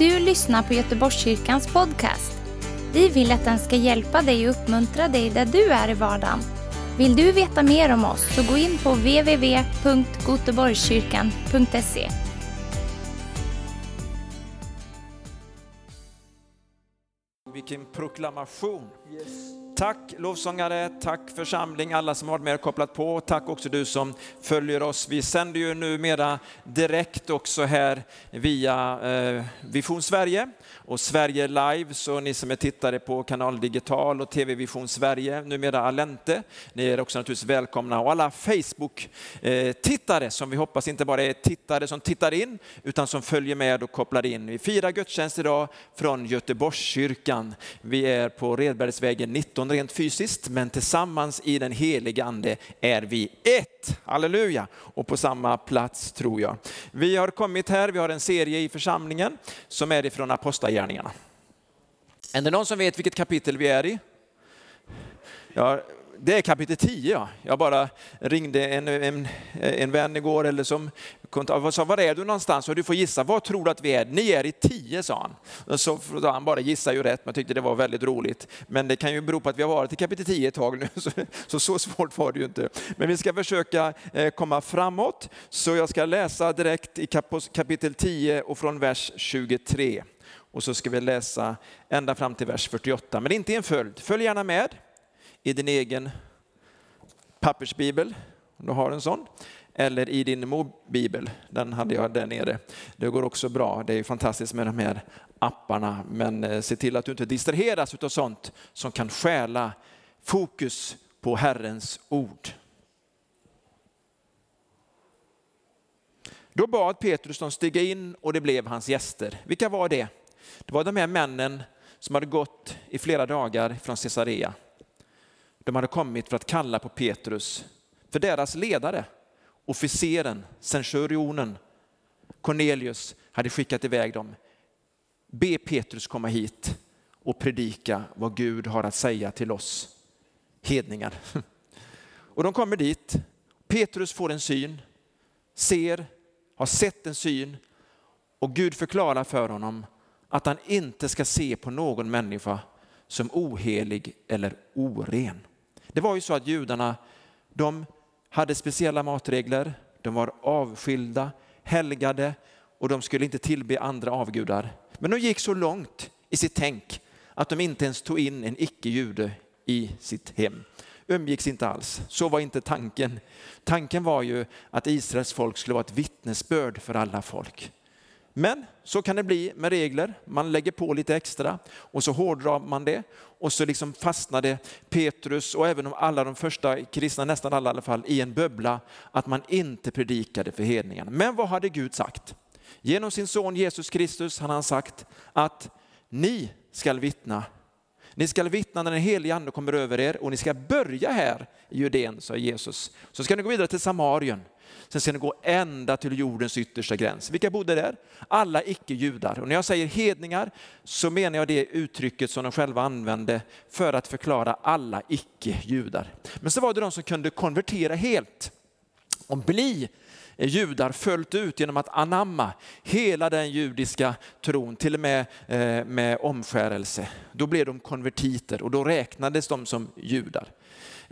du lyssnar på Göteborgskyrkans podcast. Vi vill att den ska hjälpa dig och uppmuntra dig där du är i vardagen. Vill du veta mer om oss så gå in på www.goteborgskyrkan.se. Vilken proklamation. Tack lovsångare, tack församling, alla som har varit med och kopplat på. Tack också du som följer oss. Vi sänder ju numera direkt också här via eh, Vision Sverige och Sverige Live. Så ni som är tittare på kanal Digital och TV Vision Sverige, numera Alente, ni är också naturligtvis välkomna. Och alla Facebook-tittare som vi hoppas inte bara är tittare som tittar in, utan som följer med och kopplar in. Vi firar gudstjänst idag från Göteborgskyrkan. Vi är på Redbergsvägen 19 rent fysiskt, men tillsammans i den heliga ande är vi ett. Halleluja! Och på samma plats tror jag. Vi har kommit här, vi har en serie i församlingen som är ifrån Apostlagärningarna. Är det någon som vet vilket kapitel vi är i? Ja, det är kapitel 10. Ja. Jag bara ringde en, en, en vän igår eller som sa, var är du någonstans? Och du får gissa, vad tror du att vi är? Ni är i 10, sa han. Och så han bara gissar ju rätt, men tyckte det var väldigt roligt. Men det kan ju bero på att vi har varit i kapitel 10 ett tag nu, så så, så svårt var det ju inte. Men vi ska försöka eh, komma framåt, så jag ska läsa direkt i kapitel 10 och från vers 23. Och så ska vi läsa ända fram till vers 48, men inte i en följd. Följ gärna med i din egen pappersbibel, om du har en sån, eller i din mobilbibel. Den hade jag där nere. Det går också bra. Det är fantastiskt med de här apparna, men eh, se till att du inte distraheras av sånt som kan stjäla fokus på Herrens ord. Då bad Petrus dem stiga in och det blev hans gäster. Vilka var det? Det var de här männen som hade gått i flera dagar från Caesarea. De hade kommit för att kalla på Petrus, för deras ledare, officeren, centurionen, Cornelius hade skickat iväg dem. Be Petrus komma hit och predika vad Gud har att säga till oss hedningar. Och de kommer dit. Petrus får en syn, ser, har sett en syn och Gud förklarar för honom att han inte ska se på någon människa som ohelig eller oren. Det var ju så att judarna, de hade speciella matregler, de var avskilda, helgade och de skulle inte tillbe andra avgudar. Men de gick så långt i sitt tänk att de inte ens tog in en icke-jude i sitt hem. Umgicks inte alls. Så var inte tanken. Tanken var ju att Israels folk skulle vara ett vittnesbörd för alla folk. Men så kan det bli med regler. Man lägger på lite extra och så hårdrar man det och så liksom fastnade Petrus och även alla de första kristna, nästan alla i alla fall, i en bubbla att man inte predikade för hedningarna. Men vad hade Gud sagt? Genom sin son Jesus Kristus hade han sagt att ni skall vittna. Ni skall vittna när den helige ande kommer över er och ni ska börja här i Judeen, sa Jesus. Så ska ni gå vidare till Samarien Sen ska ni gå ända till jordens yttersta gräns. Vilka bodde där? Alla icke-judar. Och när jag säger hedningar så menar jag det uttrycket som de själva använde för att förklara alla icke-judar. Men så var det de som kunde konvertera helt och bli judar fullt ut genom att anamma hela den judiska tron, till och med eh, med omskärelse. Då blev de konvertiter och då räknades de som judar.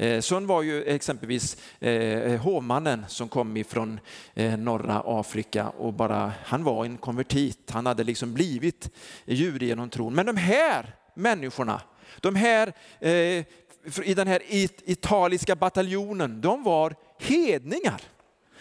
Eh, sån var ju exempelvis eh, hovmannen som kom ifrån eh, norra Afrika och bara, han var en konvertit, han hade liksom blivit jude genom tron. Men de här människorna, de här eh, i den här italiska bataljonen, de var hedningar.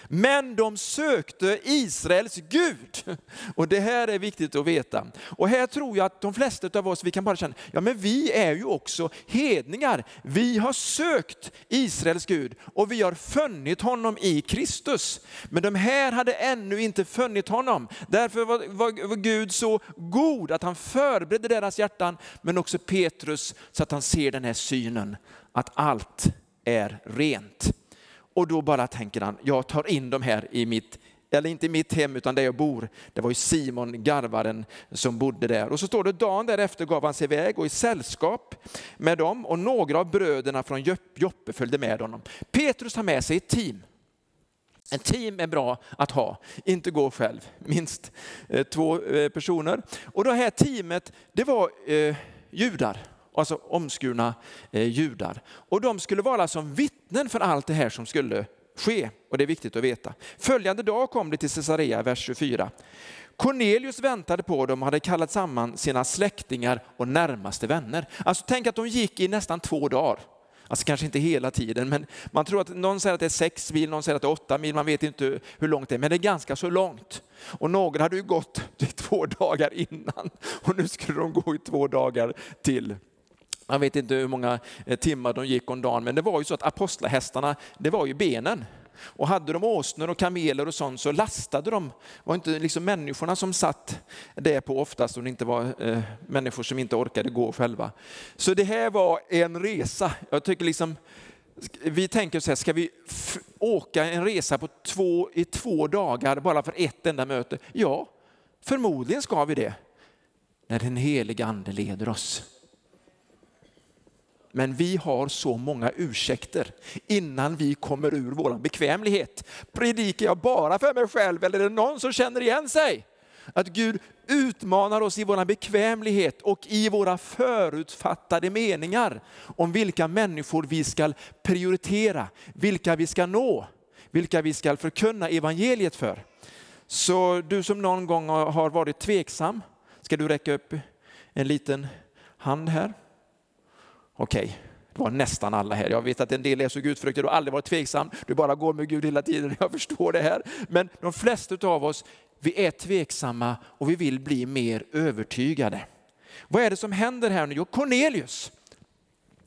Men de sökte Israels Gud. Och det här är viktigt att veta. Och här tror jag att de flesta av oss, vi kan bara känna, ja men vi är ju också hedningar. Vi har sökt Israels Gud och vi har funnit honom i Kristus. Men de här hade ännu inte funnit honom. Därför var, var, var Gud så god att han förberedde deras hjärtan, men också Petrus så att han ser den här synen, att allt är rent. Och då bara tänker han, jag tar in de här i mitt, eller inte i mitt hem utan där jag bor. Det var ju Simon, garvaren, som bodde där. Och så står det, dagen därefter gav han sig iväg och i sällskap med dem och några av bröderna från Joppe följde med honom. Petrus tar med sig ett team. En team är bra att ha, inte gå själv. Minst eh, två eh, personer. Och det här teamet, det var eh, judar, alltså omskurna eh, judar. Och de skulle vara som vittnen för allt det här som skulle ske. Och det är viktigt att veta. Följande dag kom det till Caesarea, vers 24. Cornelius väntade på dem och hade kallat samman sina släktingar och närmaste vänner. Alltså tänk att de gick i nästan två dagar. Alltså kanske inte hela tiden, men man tror att någon säger att det är sex mil, någon säger att det är åtta mil, man vet inte hur långt det är, men det är ganska så långt. Och några hade ju gått i två dagar innan och nu skulle de gå i två dagar till. Man vet inte hur många eh, timmar de gick om dagen, men det var ju så att apostlahästarna, det var ju benen. Och hade de åsnor och kameler och sånt så lastade de, det var inte liksom människorna som satt där på oftast om det inte var eh, människor som inte orkade gå själva. Så det här var en resa. Jag tycker liksom, vi tänker så här, ska vi åka en resa på två, i två dagar bara för ett enda möte? Ja, förmodligen ska vi det. När den heliga ande leder oss. Men vi har så många ursäkter innan vi kommer ur vår bekvämlighet. Predikar jag bara för mig själv eller är det någon som känner igen sig? Att Gud utmanar oss i vår bekvämlighet och i våra förutfattade meningar om vilka människor vi ska prioritera, vilka vi ska nå, vilka vi ska förkunna evangeliet för. Så du som någon gång har varit tveksam, ska du räcka upp en liten hand här? Okej, okay. det var nästan alla här. Jag vet att en del är så gudfruktiga, du har aldrig varit tveksam, du bara går med Gud hela tiden, jag förstår det här. Men de flesta av oss, vi är tveksamma och vi vill bli mer övertygade. Vad är det som händer här nu? Jo, Cornelius,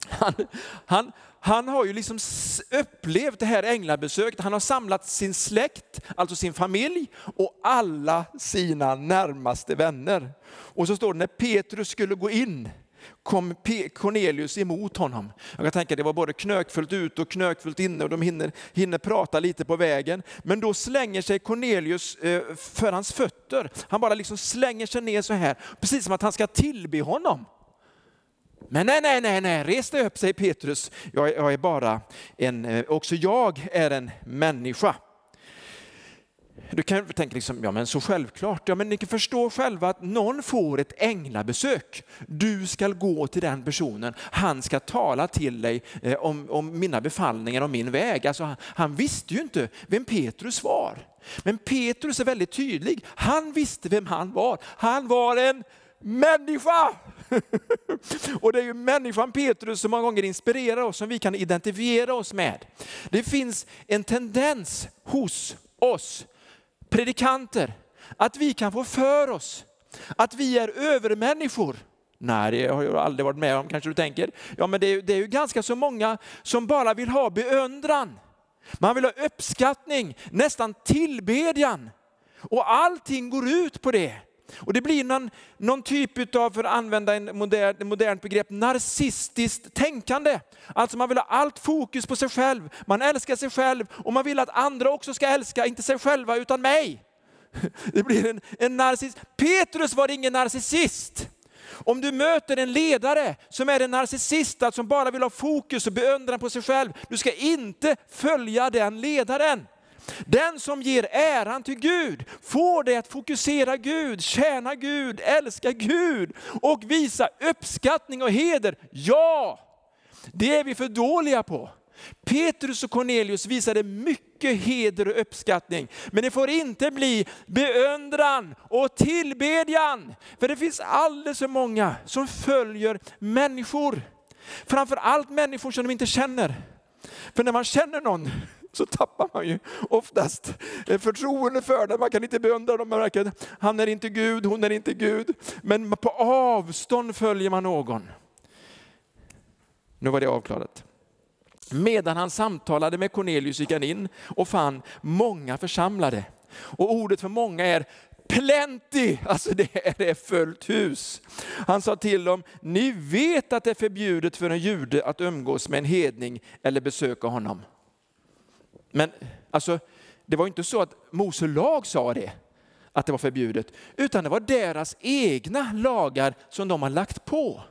han, han, han har ju liksom upplevt det här änglabesöket. Han har samlat sin släkt, alltså sin familj och alla sina närmaste vänner. Och så står det när Petrus skulle gå in kom Cornelius emot honom. Jag kan tänka det var både knökfullt ut och knökfullt inne och de hinner, hinner prata lite på vägen. Men då slänger sig Cornelius eh, för hans fötter. Han bara liksom slänger sig ner så här, precis som att han ska tillbe honom. Men nej, nej, nej, nej, res dig upp, säger Petrus. Jag, jag är bara en, eh, också jag är en människa. Du kan tänka liksom, ja men så självklart, ja men ni kan förstå själva att någon får ett änglabesök. Du ska gå till den personen, han ska tala till dig eh, om, om mina befallningar och min väg. Alltså, han, han visste ju inte vem Petrus var. Men Petrus är väldigt tydlig, han visste vem han var. Han var en människa! och det är ju människan Petrus som många gånger inspirerar oss, som vi kan identifiera oss med. Det finns en tendens hos oss predikanter, att vi kan få för oss att vi är övermänniskor. Nej, det har jag aldrig varit med om kanske du tänker. Ja, men det är, det är ju ganska så många som bara vill ha beundran. Man vill ha uppskattning, nästan tillbedjan. Och allting går ut på det. Och det blir någon, någon typ av, för att använda ett modern, modernt begrepp, narcissistiskt tänkande. Alltså man vill ha allt fokus på sig själv, man älskar sig själv och man vill att andra också ska älska, inte sig själva utan mig. Det blir en, en narcissist. Petrus var ingen narcissist. Om du möter en ledare som är en narcissist, alltså som bara vill ha fokus och beundran på sig själv, du ska inte följa den ledaren. Den som ger äran till Gud får dig att fokusera Gud, tjäna Gud, älska Gud och visa uppskattning och heder. Ja, det är vi för dåliga på. Petrus och Cornelius visade mycket heder och uppskattning. Men det får inte bli beundran och tillbedjan. För det finns alldeles för många som följer människor. Framför allt människor som de inte känner. För när man känner någon så tappar man ju oftast förtroende för den. Man kan inte beundra dem, man märker att han är inte Gud, hon är inte Gud. Men på avstånd följer man någon. Nu var det avklarat. Medan han samtalade med Cornelius gick han in och fann många församlade. Och ordet för många är plenty, alltså det är fullt hus. Han sa till dem, ni vet att det är förbjudet för en jude att umgås med en hedning eller besöka honom. Men alltså, det var inte så att Mose lag sa det, att det var förbjudet, utan det var deras egna lagar som de har lagt på.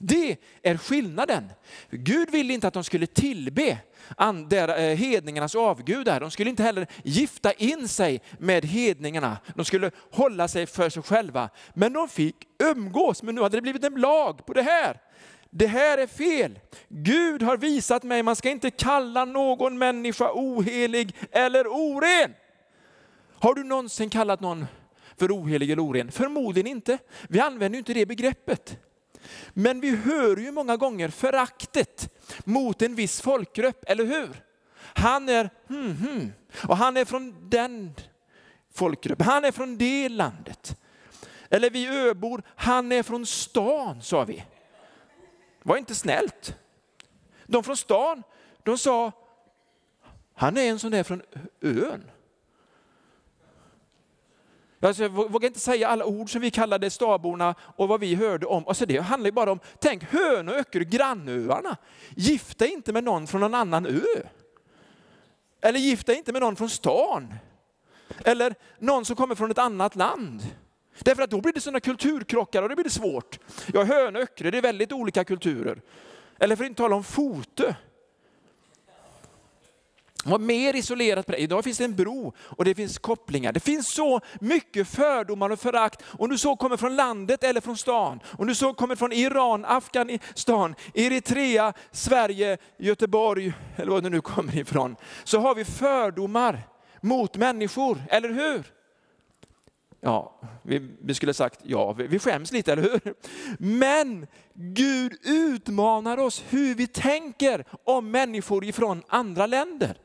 Det är skillnaden. Gud ville inte att de skulle tillbe eh, hedningarnas avgudar. De skulle inte heller gifta in sig med hedningarna. De skulle hålla sig för sig själva. Men de fick umgås, men nu hade det blivit en lag på det här. Det här är fel. Gud har visat mig, man ska inte kalla någon människa ohelig eller oren. Har du någonsin kallat någon för ohelig eller oren? Förmodligen inte. Vi använder inte det begreppet. Men vi hör ju många gånger föraktet mot en viss folkgrupp, eller hur? Han är hmm, hmm, och han är från den folkgruppen, han är från det landet. Eller vi öbor, han är från stan, sa vi. Det var inte snällt. De från stan, de sa, han är en sån där från ön. Alltså, jag vågar inte säga alla ord som vi kallade staborna och vad vi hörde om. Alltså, det handlar ju bara om, tänk Hön och Öckerö, grannöarna. Gifta inte med någon från någon annan ö. Eller gifta inte med någon från stan. Eller någon som kommer från ett annat land. Därför att då blir det sådana kulturkrockar och det blir det svårt. Ja, Hön och Öckerö, det är väldigt olika kulturer. Eller för att inte tala om Fotö. var mer isolerat på det. Idag finns det en bro och det finns kopplingar. Det finns så mycket fördomar och förakt. Om du så kommer från landet eller från stan, om du så kommer från Iran, Afghanistan, Eritrea, Sverige, Göteborg eller var du nu kommer ifrån, så har vi fördomar mot människor, eller hur? Ja, vi, vi skulle sagt ja, vi, vi skäms lite, eller hur? Men Gud utmanar oss hur vi tänker om människor ifrån andra länder.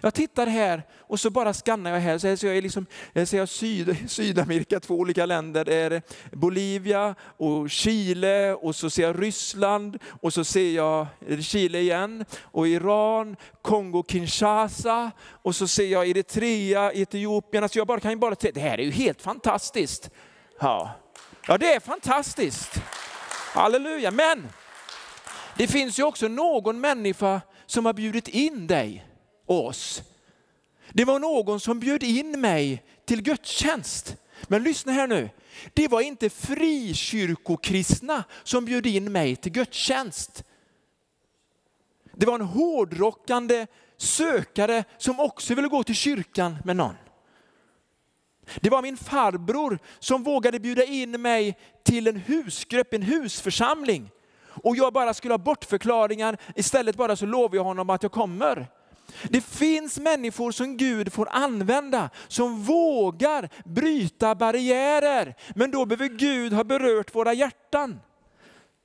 Jag tittar här och så bara skannar jag här. Så jag liksom, ser, liksom, jag Syd, Sydamerika, två olika länder. Det är Bolivia och Chile och så ser jag Ryssland och så ser jag Chile igen och Iran, Kongo, Kinshasa och så ser jag Eritrea, Etiopien. Alltså jag bara, kan ju bara säga, det här är ju helt fantastiskt. Ja. ja, det är fantastiskt. Halleluja. Men det finns ju också någon människa som har bjudit in dig oss. Det var någon som bjöd in mig till gudstjänst. Men lyssna här nu. Det var inte frikyrkokristna som bjöd in mig till gudstjänst. Det var en hårdrockande sökare som också ville gå till kyrkan med någon. Det var min farbror som vågade bjuda in mig till en husgrupp, en husförsamling. Och jag bara skulle ha bortförklaringar, istället bara så lovade jag honom att jag kommer. Det finns människor som Gud får använda, som vågar bryta barriärer. Men då behöver Gud ha berört våra hjärtan.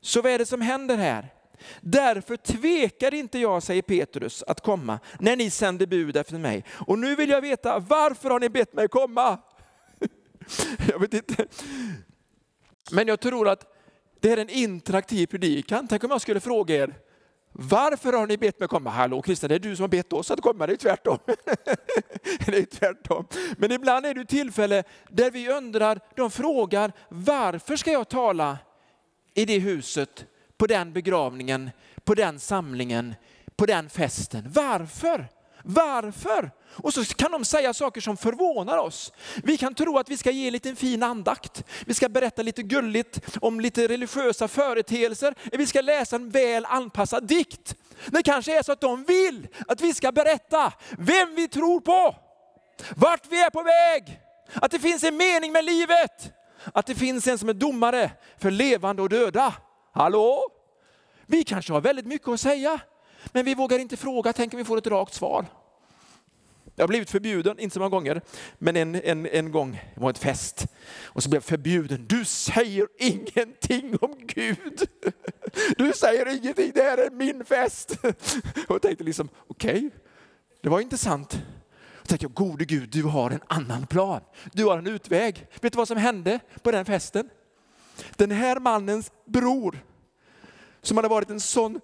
Så vad är det som händer här? Därför tvekar inte jag, säger Petrus, att komma när ni sänder bud efter mig. Och nu vill jag veta, varför har ni bett mig komma? jag vet inte. Men jag tror att det är en interaktiv predikan. Tänk om jag skulle fråga er, varför har ni bett mig komma? Hallå Kristian, det är du som har bett oss att komma, det är tvärtom. det är tvärtom. Men ibland är det tillfälle där vi undrar, de frågar, varför ska jag tala i det huset, på den begravningen, på den samlingen, på den festen? Varför? Varför? Och så kan de säga saker som förvånar oss. Vi kan tro att vi ska ge en liten fin andakt. Vi ska berätta lite gulligt om lite religiösa företeelser. Vi ska läsa en väl anpassad dikt. Det kanske är så att de vill att vi ska berätta vem vi tror på. Vart vi är på väg. Att det finns en mening med livet. Att det finns en som är domare för levande och döda. Hallå? Vi kanske har väldigt mycket att säga. Men vi vågar inte fråga, tänk om vi får ett rakt svar. Jag har blivit förbjuden, inte så många gånger, men en, en, en gång, det var ett fest, och så blev jag förbjuden. Du säger ingenting om Gud. Du säger ingenting, det här är min fest. Och jag tänkte liksom, okej, okay, det var intressant. Och tänkte jag, gode Gud, du har en annan plan. Du har en utväg. Vet du vad som hände på den festen? Den här mannens bror, som hade varit en sån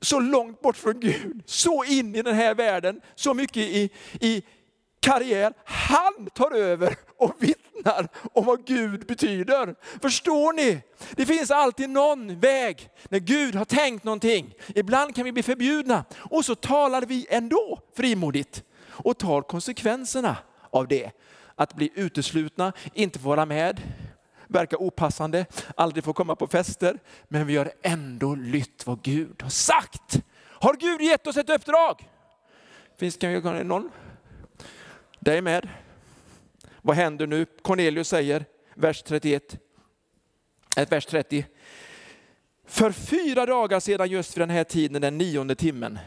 så långt bort från Gud, så in i den här världen, så mycket i, i karriär. Han tar över och vittnar om vad Gud betyder. Förstår ni? Det finns alltid någon väg när Gud har tänkt någonting. Ibland kan vi bli förbjudna och så talar vi ändå frimodigt och tar konsekvenserna av det. Att bli uteslutna, inte få vara med verkar opassande, aldrig får komma på fester, men vi har ändå lytt vad Gud har sagt. Har Gud gett oss ett uppdrag? Finns det någon? Dig med? Vad händer nu? Cornelius säger, vers 31, vers 30. För fyra dagar sedan just vid den här tiden, den nionde timmen,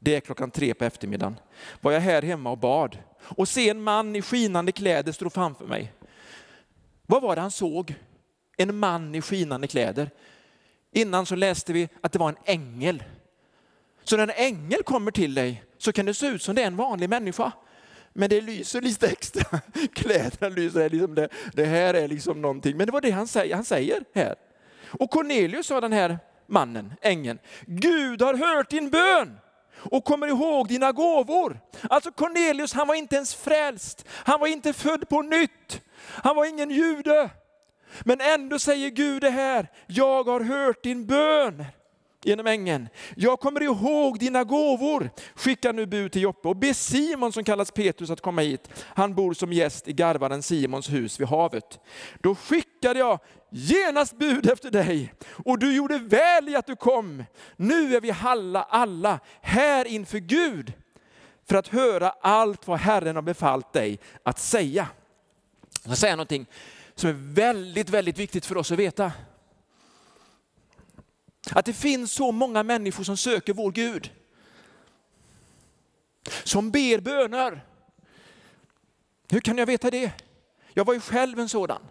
det är klockan tre på eftermiddagen, var jag här hemma och bad och se en man i skinande kläder stå framför mig. Vad var det han såg? En man i skinande kläder. Innan så läste vi att det var en ängel. Så när en ängel kommer till dig så kan det se ut som det är en vanlig människa. Men det lyser lite extra. Kläderna lyser. Liksom det, det här är liksom någonting. Men det var det han säger, han säger här. Och Cornelius sa den här mannen, ängeln, Gud har hört din bön och kommer ihåg dina gåvor. Alltså Cornelius, han var inte ens frälst. Han var inte född på nytt. Han var ingen jude. Men ändå säger Gud det här, jag har hört din bön genom ängeln. Jag kommer ihåg dina gåvor. Skicka nu bud till Joppe och be Simon som kallas Petrus att komma hit. Han bor som gäst i garvaren Simons hus vid havet. Då skickade jag genast bud efter dig och du gjorde väl i att du kom. Nu är vi alla, alla här inför Gud för att höra allt vad Herren har befallt dig att säga. Jag ska säga någonting som är väldigt, väldigt viktigt för oss att veta. Att det finns så många människor som söker vår Gud. Som ber böner. Hur kan jag veta det? Jag var ju själv en sådan.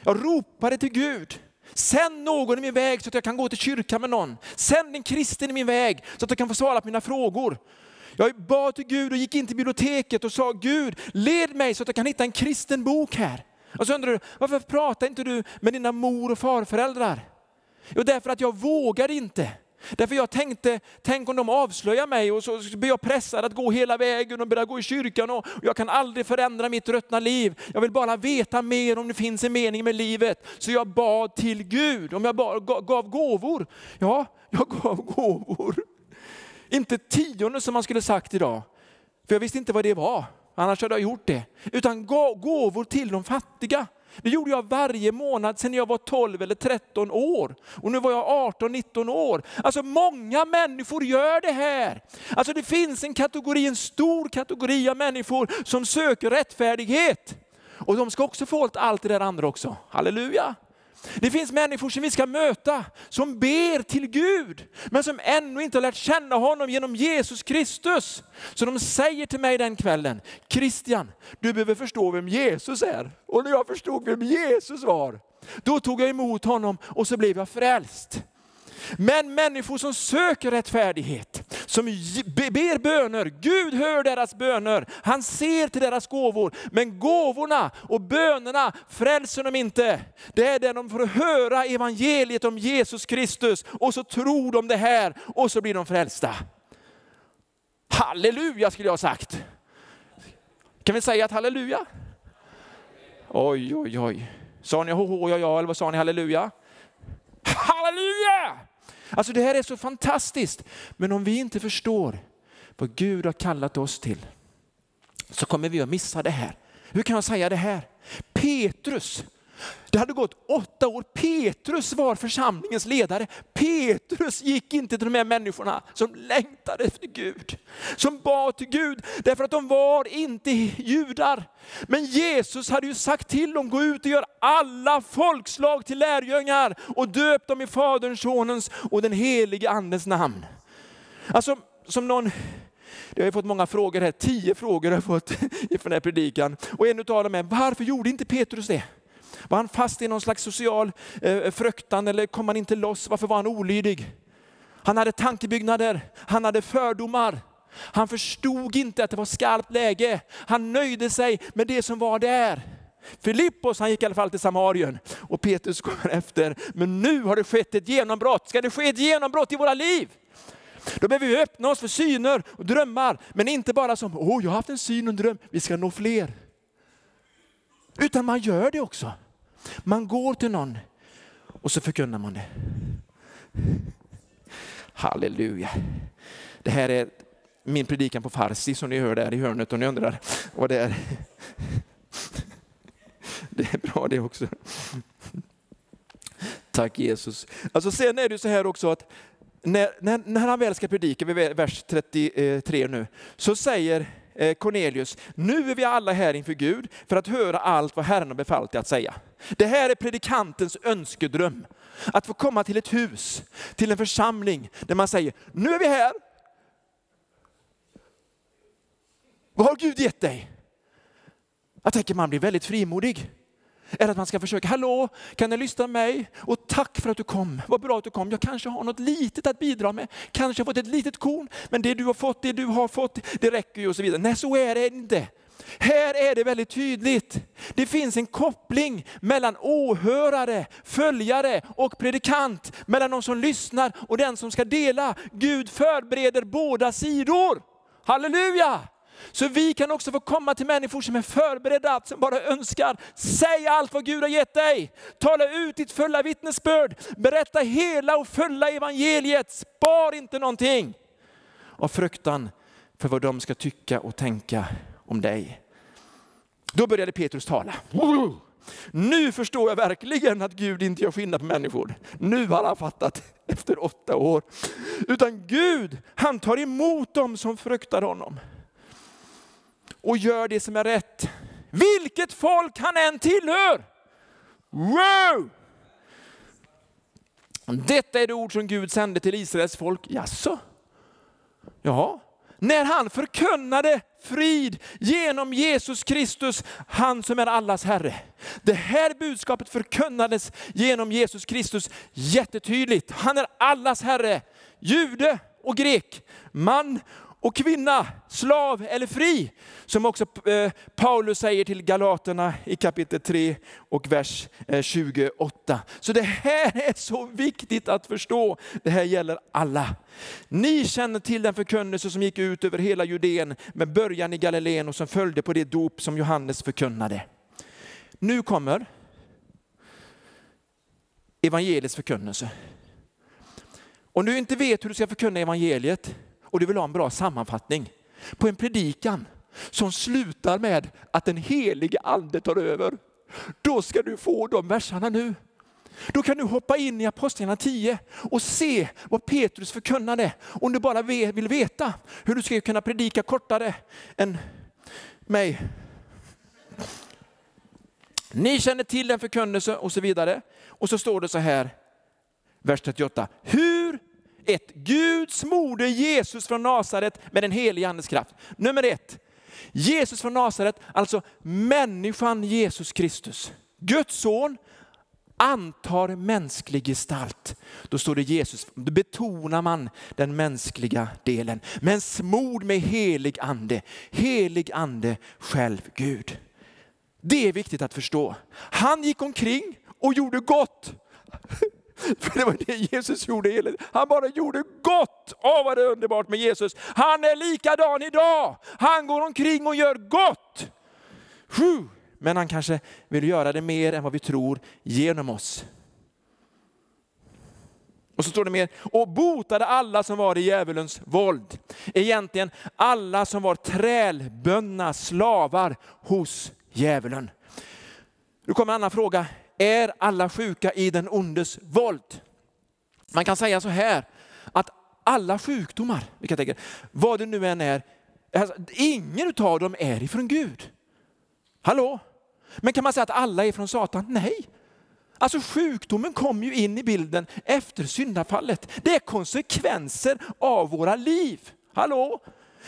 Jag ropade till Gud. Sänd någon i min väg så att jag kan gå till kyrkan med någon. Sänd en kristen i min väg så att jag kan få svara på mina frågor. Jag bad till Gud och gick in till biblioteket och sa Gud, led mig så att jag kan hitta en kristen bok här. Och så undrar du, varför pratar inte du med dina mor och farföräldrar? Jo, därför att jag vågar inte. Därför jag tänkte, tänk om de avslöjar mig och så blir jag pressad att gå hela vägen och börja gå i kyrkan och jag kan aldrig förändra mitt ruttna liv. Jag vill bara veta mer om det finns en mening med livet. Så jag bad till Gud, om jag gav gåvor. Ja, jag gav gåvor. Inte tionde som man skulle sagt idag, för jag visste inte vad det var. Annars hade jag gjort det. Utan gåvor till de fattiga. Det gjorde jag varje månad sedan jag var 12 eller 13 år. Och nu var jag 18-19 år. Alltså många människor gör det här. Alltså det finns en kategori, en stor kategori av människor som söker rättfärdighet. Och de ska också få allt det där andra också. Halleluja. Det finns människor som vi ska möta, som ber till Gud, men som ännu inte har lärt känna honom genom Jesus Kristus. Så de säger till mig den kvällen, Christian, du behöver förstå vem Jesus är. Och när jag förstod vem Jesus var, då tog jag emot honom och så blev jag frälst. Men människor som söker rättfärdighet, som ber böner, Gud hör deras böner, han ser till deras gåvor. Men gåvorna och bönerna frälser de inte. Det är det de får höra evangeliet om Jesus Kristus och så tror de det här och så blir de frälsta. Halleluja skulle jag ha sagt. Kan vi säga ett halleluja? Oj, oj, oj. Sa ni ho, ho, ja, ja, eller vad sa ni halleluja? Halleluja! Alltså det här är så fantastiskt. Men om vi inte förstår vad Gud har kallat oss till så kommer vi att missa det här. Hur kan jag säga det här? Petrus, det hade gått åtta år. Petrus var församlingens ledare. Petrus gick inte till de här människorna som längtade efter Gud. Som bad till Gud därför att de var inte judar. Men Jesus hade ju sagt till dem, gå ut och gör alla folkslag till lärjungar och döp dem i Faderns, Sonens och den helige Andens namn. Alltså som någon jag har fått många frågor här, tio frågor har jag fått ifrån den här predikan. Och en av dem är, varför gjorde inte Petrus det? Var han fast i någon slags social eh, fruktan eller kom han inte loss? Varför var han olydig? Han hade tankebyggnader, han hade fördomar. Han förstod inte att det var skarpt läge. Han nöjde sig med det som var där. Filippos han gick i alla fall till Samarien och Petrus kommer efter. Men nu har det skett ett genombrott. Ska det ske ett genombrott i våra liv? Då behöver vi öppna oss för syner och drömmar. Men inte bara som, åh oh, jag har haft en syn och en dröm, vi ska nå fler. Utan man gör det också. Man går till någon och så förkunnar man det. Halleluja. Det här är min predikan på farsi som ni hör där i hörnet och ni undrar vad det är. Det är bra det också. Tack Jesus. Alltså sen är det så här också att när, när, när han väl ska predika, vid vers 33 nu, så säger eh, Cornelius, nu är vi alla här inför Gud för att höra allt vad Herren har befallt dig att säga. Det här är predikantens önskedröm. Att få komma till ett hus, till en församling där man säger, nu är vi här. Vad har Gud gett dig? Jag tänker man blir väldigt frimodig. Eller att man ska försöka, hallå, kan du lyssna på mig? Och tack för att du kom, vad bra att du kom. Jag kanske har något litet att bidra med, kanske har fått ett litet korn, men det du har fått, det du har fått, det räcker ju och så vidare. Nej, så är det inte. Här är det väldigt tydligt. Det finns en koppling mellan åhörare, följare och predikant. Mellan de som lyssnar och den som ska dela. Gud förbereder båda sidor. Halleluja! Så vi kan också få komma till människor som är förberedda, som bara önskar, säg allt vad Gud har gett dig. Tala ut ditt fulla vittnesbörd, berätta hela och fulla evangeliet, spar inte någonting. Av fruktan för vad de ska tycka och tänka om dig. Då började Petrus tala. Nu förstår jag verkligen att Gud inte gör skillnad på människor. Nu har han fattat efter åtta år. Utan Gud, han tar emot dem som fruktar honom och gör det som är rätt. Vilket folk han än tillhör. Wow! Detta är det ord som Gud sände till Israels folk. Jaså? Ja, när han förkunnade frid genom Jesus Kristus, han som är allas Herre. Det här budskapet förkunnades genom Jesus Kristus jättetydligt. Han är allas Herre, jude och grek, man och kvinna, slav eller fri. Som också eh, Paulus säger till Galaterna i kapitel 3 och vers eh, 28. Så det här är så viktigt att förstå. Det här gäller alla. Ni känner till den förkunnelse som gick ut över hela Judeen med början i Galileen och som följde på det dop som Johannes förkunnade. Nu kommer evangeliets förkunnelse. Om du inte vet hur du ska förkunna evangeliet, och du vill ha en bra sammanfattning på en predikan som slutar med att den helige ande tar över. Då ska du få de verserna nu. Då kan du hoppa in i Apostlagärningarna 10 och se vad Petrus förkunnade. Om du bara vill veta hur du ska kunna predika kortare än mig. Ni känner till den förkunnelse och så vidare. Och så står det så här, vers 38. Hur ett, Guds moder Jesus från Nasaret med den helige andes kraft. Nummer ett, Jesus från Nasaret, alltså människan Jesus Kristus. Guds son antar mänsklig gestalt. Då står det Jesus, då betonar man den mänskliga delen. Men smord med helig ande, helig ande själv Gud. Det är viktigt att förstå. Han gick omkring och gjorde gott. För det var det Jesus gjorde. Han bara gjorde gott. Åh vad det är underbart med Jesus. Han är likadan idag. Han går omkring och gör gott. Men han kanske vill göra det mer än vad vi tror genom oss. Och så står det mer, och botade alla som var i djävulens våld. Egentligen alla som var trälbönna slavar hos djävulen. Nu kommer en annan fråga är alla sjuka i den ondes våld. Man kan säga så här, att alla sjukdomar, vilka tänker, vad det nu än är, alltså, ingen av dem är ifrån Gud. Hallå? Men kan man säga att alla är från Satan? Nej. Alltså sjukdomen kom ju in i bilden efter syndafallet. Det är konsekvenser av våra liv. Hallå?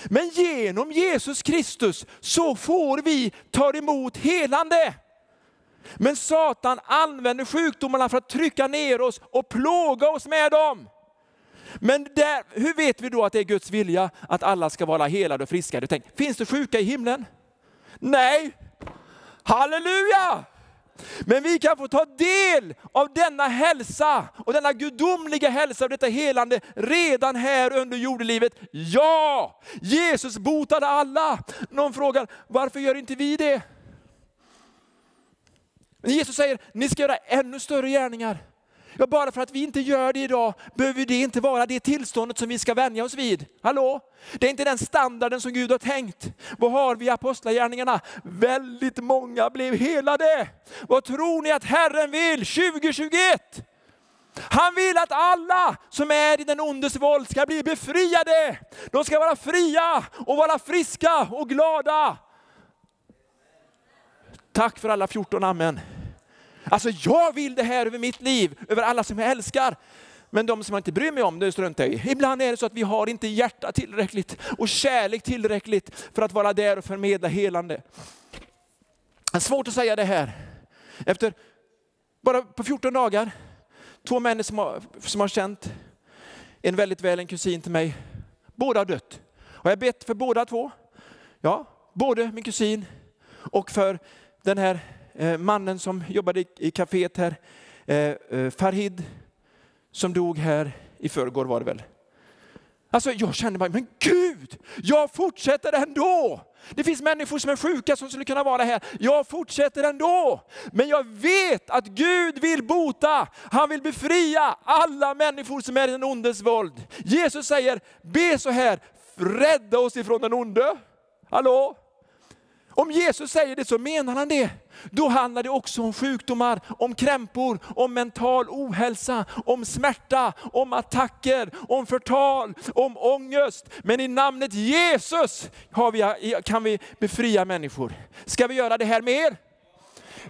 Men genom Jesus Kristus så får vi ta emot helande. Men Satan använder sjukdomarna för att trycka ner oss och plåga oss med dem. Men där, hur vet vi då att det är Guds vilja att alla ska vara helade och friska? Du tänk, finns det sjuka i himlen? Nej, halleluja! Men vi kan få ta del av denna hälsa och denna gudomliga hälsa och detta helande redan här under jordelivet. Ja, Jesus botade alla. Någon frågar, varför gör inte vi det? Men Jesus säger, ni ska göra ännu större gärningar. Ja, bara för att vi inte gör det idag behöver det inte vara det tillståndet som vi ska vänja oss vid. Hallå? Det är inte den standarden som Gud har tänkt. Vad har vi i apostlagärningarna? Väldigt många blev helade. Vad tror ni att Herren vill 2021? Han vill att alla som är i den ondes våld ska bli befriade. De ska vara fria och vara friska och glada. Tack för alla 14 amen. Alltså jag vill det här över mitt liv, över alla som jag älskar. Men de som jag inte bryr mig om, det struntar jag i. Ibland är det så att vi har inte hjärta tillräckligt och kärlek tillräckligt för att vara där och förmedla helande. Det är svårt att säga det här. Efter bara på 14 dagar, två män som har, som har känt en väldigt väl en kusin till mig, båda har dött. Har jag bett för båda två? Ja, både min kusin och för den här Eh, mannen som jobbade i, kaféet här, eh, eh, Farhid, som dog här i förrgår var det väl. Alltså jag kände bara, men Gud, jag fortsätter ändå. Det finns människor som är sjuka som skulle kunna vara här. Jag fortsätter ändå. Men jag vet att Gud vill bota, han vill befria alla människor som är i den ondes våld. Jesus säger, be så här, rädda oss ifrån den onde. Hallå? Om Jesus säger det så menar han det. Då handlar det också om sjukdomar, om krämpor, om mental ohälsa, om smärta, om attacker, om förtal, om ångest. Men i namnet Jesus vi, kan vi befria människor. Ska vi göra det här mer?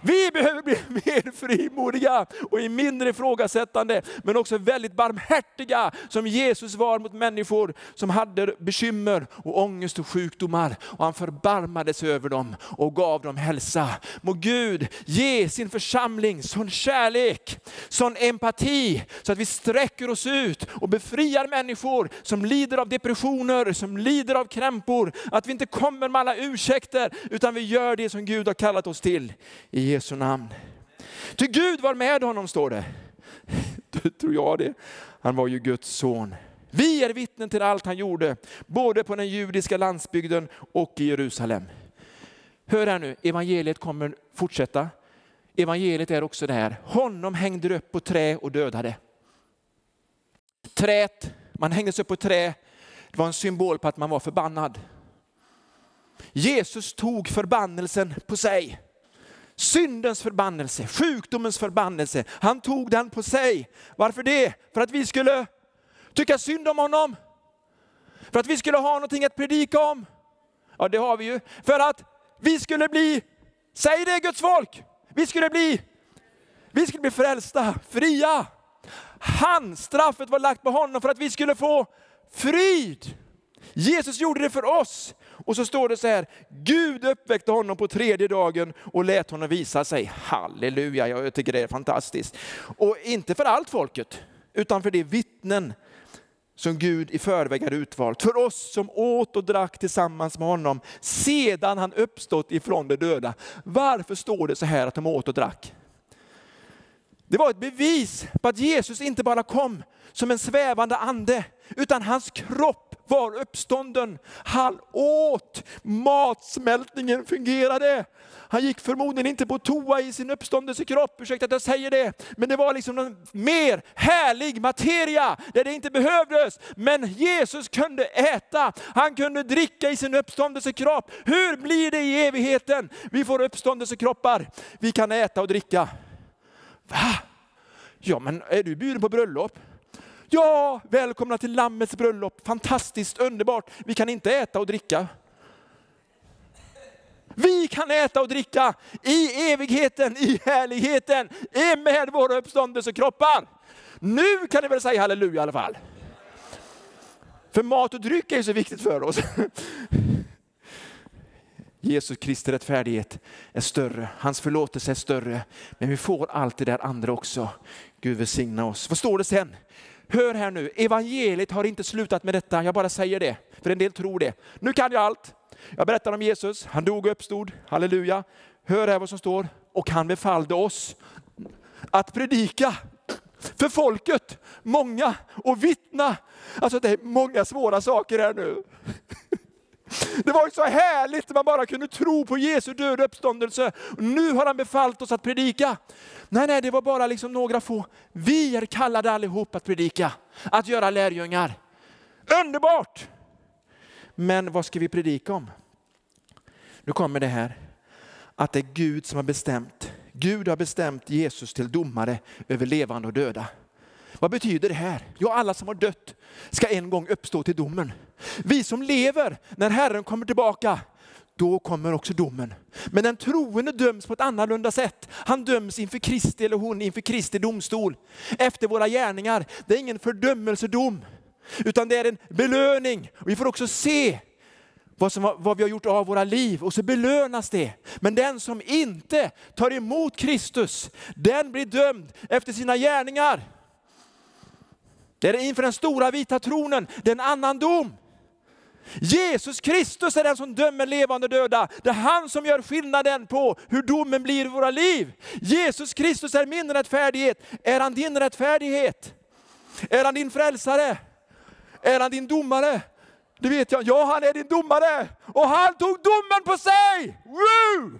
Vi behöver bli mer frimodiga och i mindre ifrågasättande, men också väldigt barmhärtiga som Jesus var mot människor som hade bekymmer och ångest och sjukdomar. Och han förbarmade sig över dem och gav dem hälsa. Må Gud ge sin församling sån kärlek, sån empati, så att vi sträcker oss ut och befriar människor som lider av depressioner, som lider av krämpor. Att vi inte kommer med alla ursäkter, utan vi gör det som Gud har kallat oss till. I Jesu namn. Ty Gud var med honom står det. det tror jag det. Han var ju Guds son. Vi är vittnen till allt han gjorde, både på den judiska landsbygden och i Jerusalem. Hör här nu, evangeliet kommer fortsätta. Evangeliet är också det här. Honom hängde upp på trä och dödade. Trät, man hängdes upp på trä, det var en symbol på att man var förbannad. Jesus tog förbannelsen på sig. Syndens förbannelse, sjukdomens förbannelse. Han tog den på sig. Varför det? För att vi skulle tycka synd om honom. För att vi skulle ha någonting att predika om. Ja, det har vi ju. För att vi skulle bli, säg det Guds folk, vi skulle bli, vi skulle bli frälsta, fria. Han, straffet var lagt på honom för att vi skulle få frid. Jesus gjorde det för oss. Och så står det så här, Gud uppväckte honom på tredje dagen och lät honom visa sig. Halleluja, jag tycker det är fantastiskt. Och inte för allt folket, utan för de vittnen som Gud i förväg hade utvalt. För oss som åt och drack tillsammans med honom sedan han uppstått ifrån de döda. Varför står det så här att de åt och drack? Det var ett bevis på att Jesus inte bara kom som en svävande ande, utan hans kropp var uppstånden. Han åt, matsmältningen fungerade. Han gick förmodligen inte på toa i sin uppståndelsekropp, ursäkta att jag säger det. Men det var liksom en mer härlig materia där det inte behövdes. Men Jesus kunde äta, han kunde dricka i sin uppståndelsekropp. Hur blir det i evigheten? Vi får uppståndelsekroppar, vi kan äta och dricka. Va? Ja men är du bjuden på bröllop? Ja, välkomna till Lammets bröllop. Fantastiskt, underbart. Vi kan inte äta och dricka. Vi kan äta och dricka i evigheten, i härligheten, med våra uppståndelsekroppar. Nu kan ni väl säga halleluja i alla fall. För mat och dryck är ju så viktigt för oss. Jesus Kristi rättfärdighet är större, hans förlåtelse är större. Men vi får allt det där andra också. Gud välsigna oss. Vad står det sen? Hör här nu, evangeliet har inte slutat med detta, jag bara säger det, för en del tror det. Nu kan jag allt. Jag berättar om Jesus, han dog och uppstod, halleluja. Hör här vad som står, och han befallde oss att predika för folket, många, och vittna. Alltså det är många svåra saker här nu. Det var ju så härligt när man bara kunde tro på Jesu död och uppståndelse. Nu har han befallt oss att predika. Nej, nej, det var bara liksom några få. Vi är kallade allihop att predika, att göra lärjungar. Underbart! Men vad ska vi predika om? Nu kommer det här, att det är Gud som har bestämt. Gud har bestämt Jesus till domare över levande och döda. Vad betyder det här? Ja, alla som har dött ska en gång uppstå till domen. Vi som lever, när Herren kommer tillbaka, då kommer också domen. Men den troende döms på ett annorlunda sätt. Han döms inför Kristi, eller hon inför Kristi domstol. Efter våra gärningar. Det är ingen fördömelsedom, utan det är en belöning. Vi får också se vad, som, vad vi har gjort av våra liv och så belönas det. Men den som inte tar emot Kristus, den blir dömd efter sina gärningar. Det är inför den stora vita tronen, det är en annan dom. Jesus Kristus är den som dömer levande och döda. Det är han som gör skillnaden på hur domen blir i våra liv. Jesus Kristus är min rättfärdighet. Är han din rättfärdighet? Är han din frälsare? Är han din domare? Det vet jag. Ja, han är din domare. Och han tog domen på sig! Woo!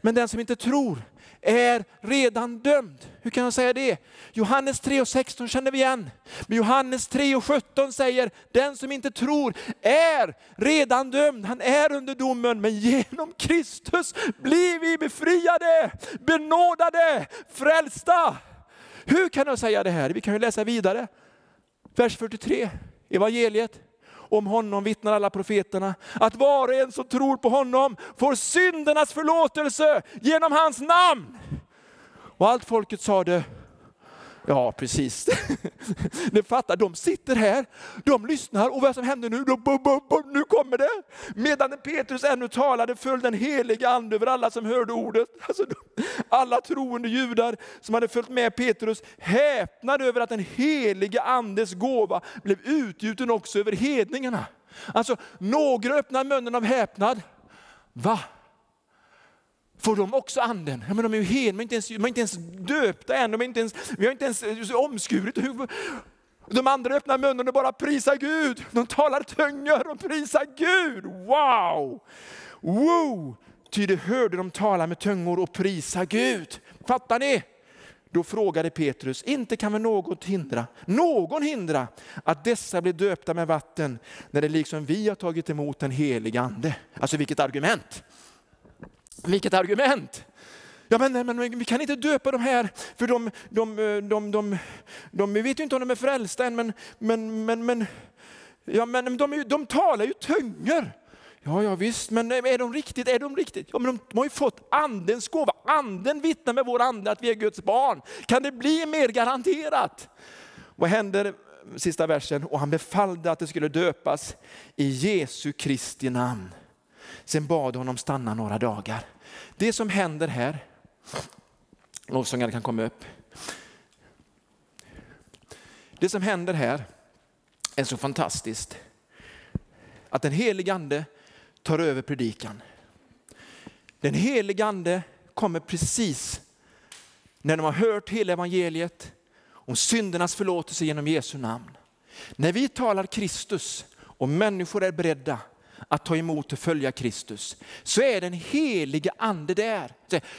Men den som inte tror är redan dömd. Hur kan jag säga det? Johannes 3 och 16 känner vi igen. Men Johannes 3 och 17 säger, den som inte tror är redan dömd. Han är under domen, men genom Kristus blir vi befriade, benådade, frälsta. Hur kan jag säga det här? Vi kan ju läsa vidare. Vers 43, evangeliet. Om honom vittnar alla profeterna, att var och en som tror på honom får syndernas förlåtelse genom hans namn. Och allt folket sade, Ja, precis. Ni fattar, de sitter här, de lyssnar och vad som händer nu? Nu kommer det! Medan Petrus ännu talade föll den heliga ande över alla som hörde ordet. Alltså, alla troende judar som hade följt med Petrus häpnade över att den heliga andes gåva blev utgjuten också över hedningarna. Alltså, några öppnar munnen av häpnad. Va? Får de också anden? Ja, men de är ju hel, de är inte ens, de är inte ens döpta än, de är inte ens, vi har inte ens eh, omskurit. De andra öppnar munnen och bara prisar Gud. De talar tungor och prisar Gud. Wow! Wow! Ty de hörde de tala med tungor och prisa Gud. Fattar ni? Då frågade Petrus, inte kan väl något hindra, någon hindra att dessa blir döpta med vatten när det liksom vi har tagit emot den helige ande. Alltså vilket argument! Vilket argument! Ja, men, men, vi kan inte döpa de här, för de, de, eh, de, de, de, vi vet ju inte om de är frälsta än, men, men, men, men, ja, men de, de talar ju tungor. Ja, ja visst, men är de riktigt? Är de riktigt? Ja, men de har ju fått andens gåva. Anden vittnar med vår ande att vi är Guds barn. Kan det bli mer garanterat? Vad händer sista versen? Och han befallde att det skulle döpas i Jesu Kristi namn. Sen bad honom stanna några dagar. Det som händer här, lovsångare kan komma upp. Det som händer här är så fantastiskt. Att den helige ande tar över predikan. Den helige ande kommer precis när de har hört hela evangeliet om syndernas förlåtelse genom Jesu namn. När vi talar Kristus och människor är beredda att ta emot och följa Kristus, så är den helige ande där.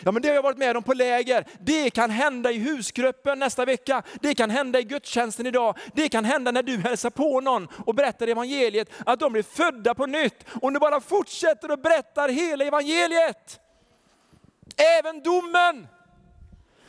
Ja, men det har jag varit med om på läger. Det kan hända i husgruppen nästa vecka. Det kan hända i gudstjänsten idag. Det kan hända när du hälsar på någon och berättar evangeliet, att de blir födda på nytt. Om du bara fortsätter och berättar hela evangeliet. Även domen.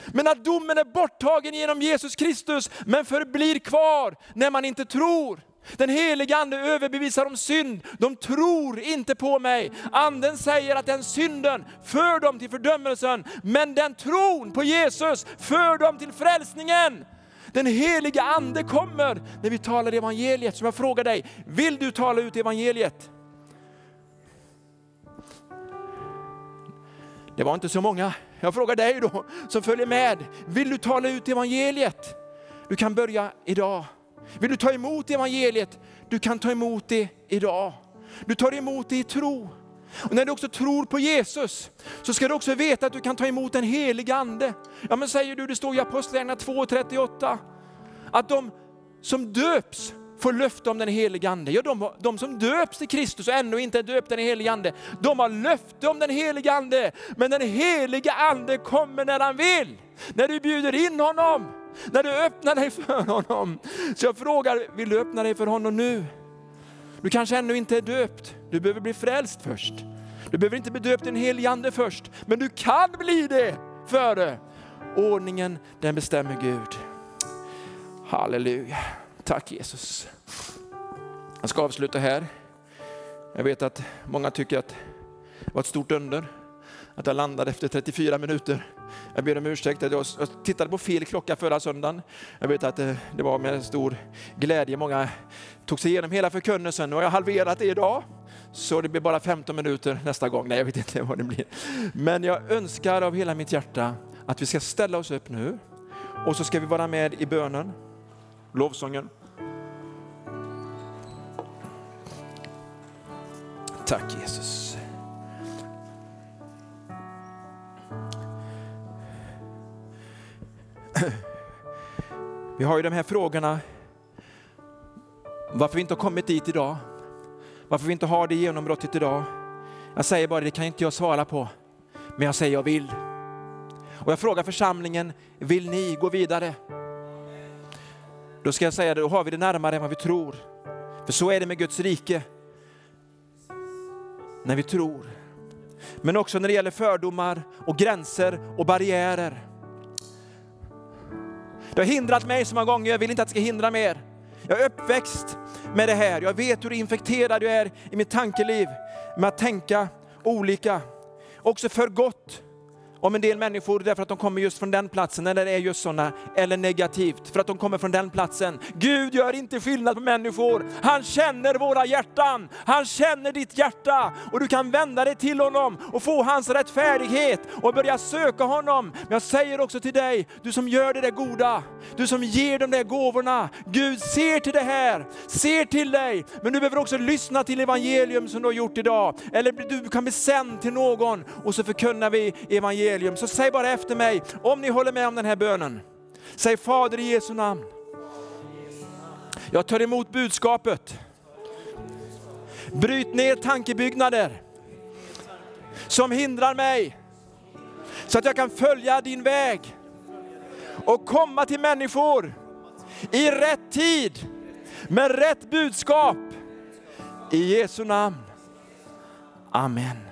Men att domen är borttagen genom Jesus Kristus, men förblir kvar när man inte tror. Den heliga ande överbevisar om synd. De tror inte på mig. Anden säger att den synden för dem till fördömelsen, men den tron på Jesus för dem till frälsningen. Den heliga ande kommer när vi talar evangeliet. Så jag frågar dig, vill du tala ut evangeliet? Det var inte så många. Jag frågar dig då som följer med. Vill du tala ut evangeliet? Du kan börja idag. Vill du ta emot evangeliet? Du kan ta emot det idag. Du tar emot det i tro. Och när du också tror på Jesus så ska du också veta att du kan ta emot den helige Ande. Ja men säger du, det står i Apostlagärningarna 2.38 att de som döps får löfte om den helige Ande. Ja, de, de som döps till Kristus och ännu inte är döpta i den helige Ande, de har löfte om den helige Ande. Men den helige Ande kommer när han vill, när du bjuder in honom. När du öppnar dig för honom. Så jag frågar, vill du öppna dig för honom nu? Du kanske ännu inte är döpt. Du behöver bli frälst först. Du behöver inte bli döpt i en helig ande först. Men du kan bli det före. Ordningen, den bestämmer Gud. Halleluja. Tack Jesus. Jag ska avsluta här. Jag vet att många tycker att det var ett stort under att jag landade efter 34 minuter. Jag ber om ursäkt att jag tittade på fel klocka förra söndagen. Jag vet att eh, det var med stor glädje många tog sig igenom hela förkunnelsen Nu har jag halverat det idag. Så det blir bara 15 minuter nästa gång. Nej, jag vet inte vad det blir. Men jag önskar av hela mitt hjärta att vi ska ställa oss upp nu och så ska vi vara med i bönen, lovsången. Tack Jesus. Vi har ju de här frågorna, varför vi inte har kommit dit idag, varför vi inte har det genombrottet idag. Jag säger bara, det kan inte jag svara på, men jag säger jag vill. Och jag frågar församlingen, vill ni gå vidare? Då ska jag säga, då har vi det närmare än vad vi tror. För så är det med Guds rike. När vi tror. Men också när det gäller fördomar och gränser och barriärer. Det har hindrat mig så många gånger, jag vill inte att det ska hindra mer. Jag är uppväxt med det här, jag vet hur infekterad jag är i mitt tankeliv med att tänka olika. Också för gott om en del människor därför att de kommer just från den platsen, eller är just sådana, eller negativt för att de kommer från den platsen. Gud gör inte skillnad på människor. Han känner våra hjärtan. Han känner ditt hjärta och du kan vända dig till honom och få hans rättfärdighet och börja söka honom. Men jag säger också till dig, du som gör det där goda, du som ger de där gåvorna. Gud ser till det här, ser till dig. Men du behöver också lyssna till evangelium som du har gjort idag. Eller du kan bli sänd till någon och så förkunnar vi evangelium evangelium. Så säg bara efter mig, om ni håller med om den här bönen. Säg Fader i Jesu namn. Jag tar emot budskapet. Bryt ner tankebyggnader som hindrar mig så att jag kan följa din väg och komma till människor i rätt tid med rätt budskap. I Jesu namn. Amen.